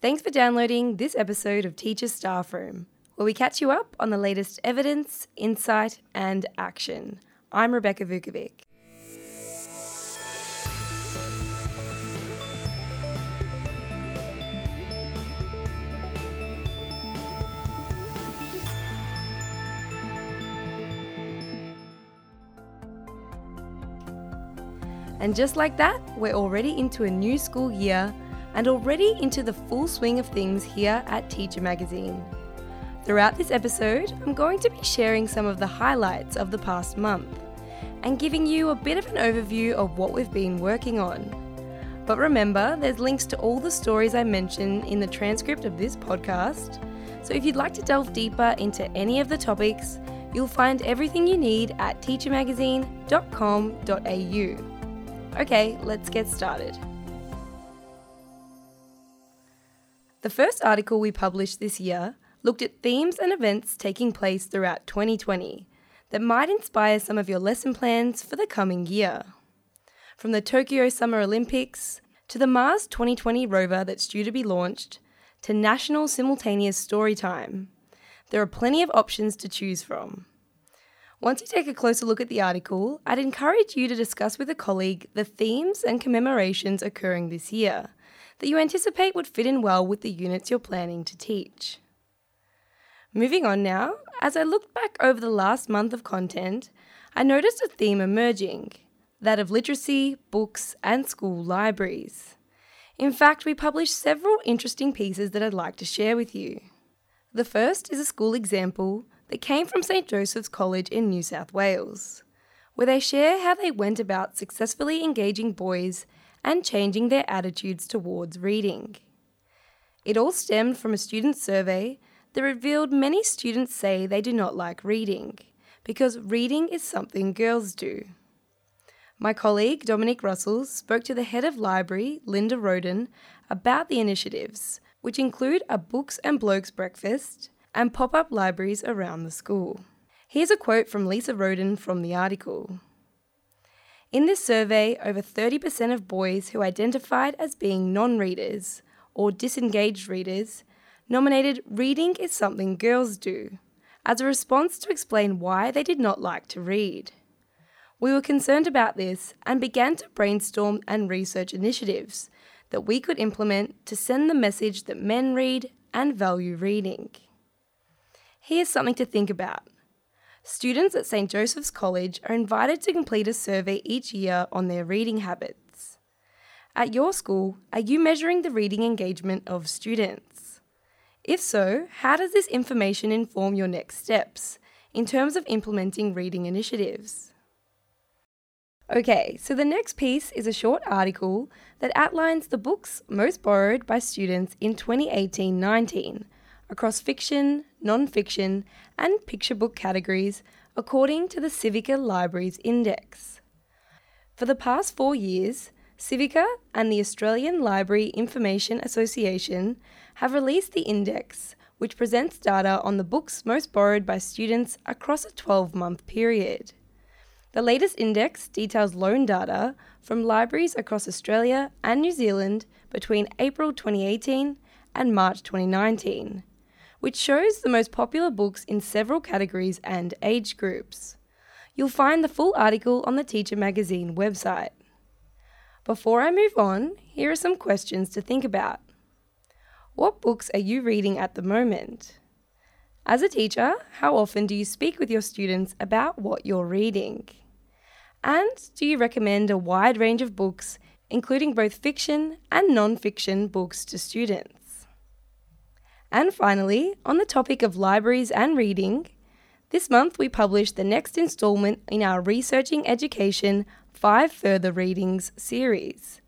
Thanks for downloading this episode of Teacher Staff Room, where we catch you up on the latest evidence, insight, and action. I'm Rebecca Vukovic. And just like that, we're already into a new school year and already into the full swing of things here at Teacher Magazine. Throughout this episode, I'm going to be sharing some of the highlights of the past month and giving you a bit of an overview of what we've been working on. But remember, there's links to all the stories I mention in the transcript of this podcast. So if you'd like to delve deeper into any of the topics, you'll find everything you need at teachermagazine.com.au. Okay, let's get started. The first article we published this year looked at themes and events taking place throughout 2020 that might inspire some of your lesson plans for the coming year. From the Tokyo Summer Olympics to the Mars 2020 rover that's due to be launched to National Simultaneous Storytime, there are plenty of options to choose from. Once you take a closer look at the article, I'd encourage you to discuss with a colleague the themes and commemorations occurring this year that you anticipate would fit in well with the units you're planning to teach. Moving on now, as I looked back over the last month of content, I noticed a theme emerging that of literacy, books, and school libraries. In fact, we published several interesting pieces that I'd like to share with you. The first is a school example that came from St Joseph's College in New South Wales, where they share how they went about successfully engaging boys and changing their attitudes towards reading. It all stemmed from a student survey that revealed many students say they do not like reading because reading is something girls do. My colleague Dominic Russell spoke to the head of library, Linda Roden, about the initiatives, which include a books and blokes breakfast and pop up libraries around the school. Here's a quote from Lisa Roden from the article. In this survey, over 30% of boys who identified as being non readers or disengaged readers nominated reading is something girls do as a response to explain why they did not like to read. We were concerned about this and began to brainstorm and research initiatives that we could implement to send the message that men read and value reading. Here's something to think about. Students at St Joseph's College are invited to complete a survey each year on their reading habits. At your school, are you measuring the reading engagement of students? If so, how does this information inform your next steps in terms of implementing reading initiatives? Okay, so the next piece is a short article that outlines the books most borrowed by students in 2018 19 across fiction, non fiction, and picture book categories according to the Civica Libraries Index. For the past four years, Civica and the Australian Library Information Association have released the index, which presents data on the books most borrowed by students across a 12 month period. The latest index details loan data from libraries across Australia and New Zealand between April 2018 and March 2019, which shows the most popular books in several categories and age groups. You'll find the full article on the Teacher Magazine website. Before I move on, here are some questions to think about. What books are you reading at the moment? As a teacher, how often do you speak with your students about what you're reading? And do you recommend a wide range of books, including both fiction and non fiction books, to students? And finally, on the topic of libraries and reading, this month we published the next instalment in our Researching Education Five Further Readings series.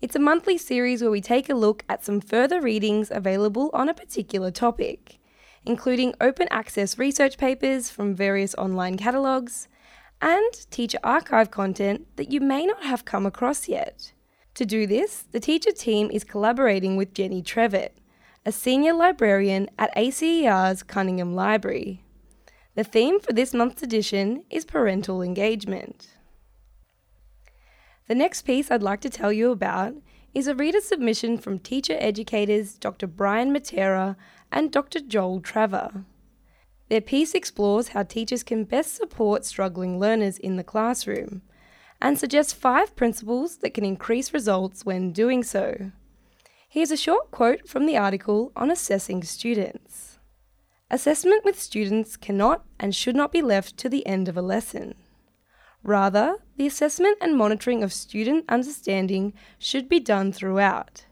It's a monthly series where we take a look at some further readings available on a particular topic, including open access research papers from various online catalogues and teacher archive content that you may not have come across yet. To do this, the teacher team is collaborating with Jenny Trevitt, a senior librarian at ACER's Cunningham Library. The theme for this month's edition is parental engagement. The next piece I'd like to tell you about is a reader submission from teacher educators Dr. Brian Matera and Dr. Joel Traver. Their piece explores how teachers can best support struggling learners in the classroom and suggests five principles that can increase results when doing so. Here's a short quote from the article on assessing students. Assessment with students cannot and should not be left to the end of a lesson. Rather, the assessment and monitoring of student understanding should be done throughout.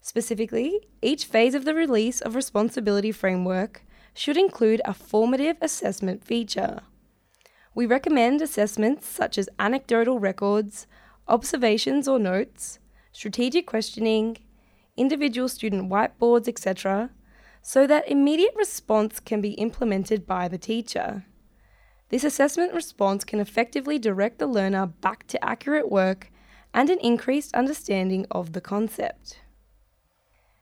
Specifically, each phase of the release of responsibility framework should include a formative assessment feature. We recommend assessments such as anecdotal records, observations or notes, strategic questioning, individual student whiteboards, etc., so that immediate response can be implemented by the teacher. This assessment response can effectively direct the learner back to accurate work and an increased understanding of the concept.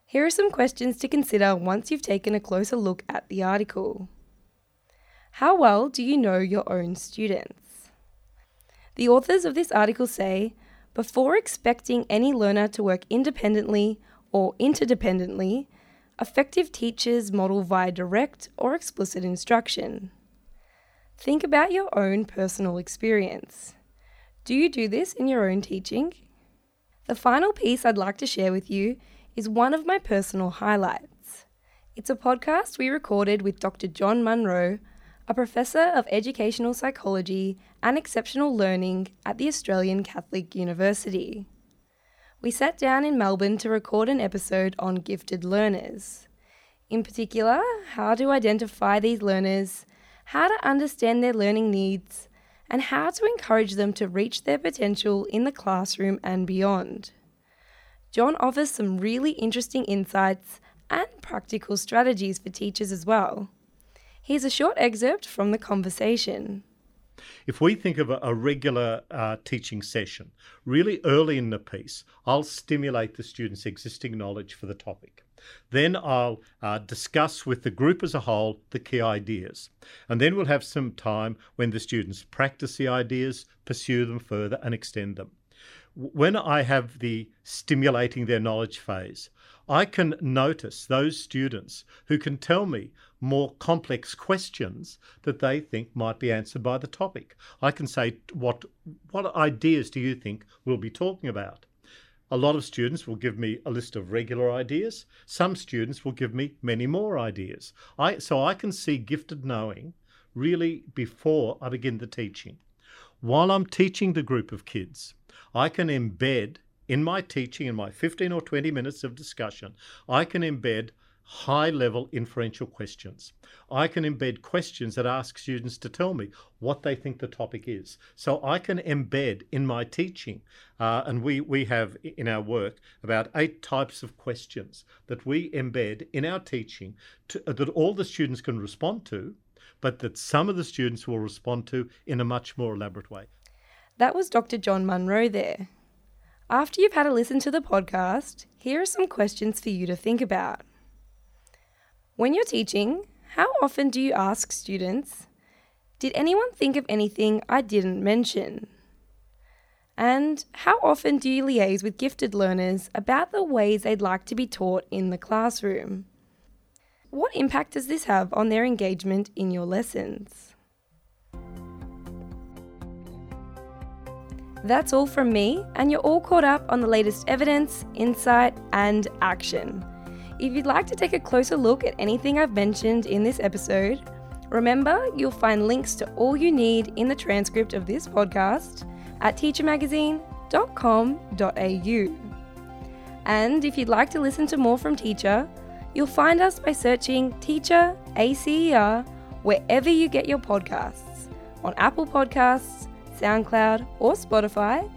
Here are some questions to consider once you've taken a closer look at the article. How well do you know your own students? The authors of this article say before expecting any learner to work independently or interdependently, effective teachers model via direct or explicit instruction. Think about your own personal experience. Do you do this in your own teaching? The final piece I'd like to share with you is one of my personal highlights. It's a podcast we recorded with Dr. John Munro, a professor of educational psychology and exceptional learning at the Australian Catholic University. We sat down in Melbourne to record an episode on gifted learners. In particular, how to identify these learners how to understand their learning needs, and how to encourage them to reach their potential in the classroom and beyond. John offers some really interesting insights and practical strategies for teachers as well. Here's a short excerpt from the conversation. If we think of a, a regular uh, teaching session, really early in the piece, I'll stimulate the students' existing knowledge for the topic. Then I'll uh, discuss with the group as a whole the key ideas. And then we'll have some time when the students practice the ideas, pursue them further, and extend them. When I have the stimulating their knowledge phase, I can notice those students who can tell me more complex questions that they think might be answered by the topic. I can say, what, what ideas do you think we'll be talking about? A lot of students will give me a list of regular ideas. Some students will give me many more ideas. I, so I can see gifted knowing really before I begin the teaching. While I'm teaching the group of kids, I can embed in my teaching, in my 15 or 20 minutes of discussion, I can embed high level inferential questions. I can embed questions that ask students to tell me what they think the topic is. So I can embed in my teaching, uh, and we, we have in our work about eight types of questions that we embed in our teaching to, uh, that all the students can respond to, but that some of the students will respond to in a much more elaborate way. That was Dr. John Munro there. After you've had a listen to the podcast, here are some questions for you to think about. When you're teaching, how often do you ask students, Did anyone think of anything I didn't mention? And how often do you liaise with gifted learners about the ways they'd like to be taught in the classroom? What impact does this have on their engagement in your lessons? That's all from me, and you're all caught up on the latest evidence, insight, and action. If you'd like to take a closer look at anything I've mentioned in this episode, remember you'll find links to all you need in the transcript of this podcast at teachermagazine.com.au. And if you'd like to listen to more from Teacher, you'll find us by searching Teacher ACER wherever you get your podcasts on Apple Podcasts, SoundCloud, or Spotify.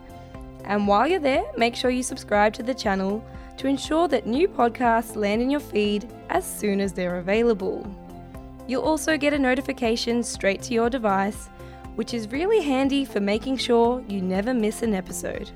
And while you're there, make sure you subscribe to the channel to ensure that new podcasts land in your feed as soon as they're available. You'll also get a notification straight to your device, which is really handy for making sure you never miss an episode.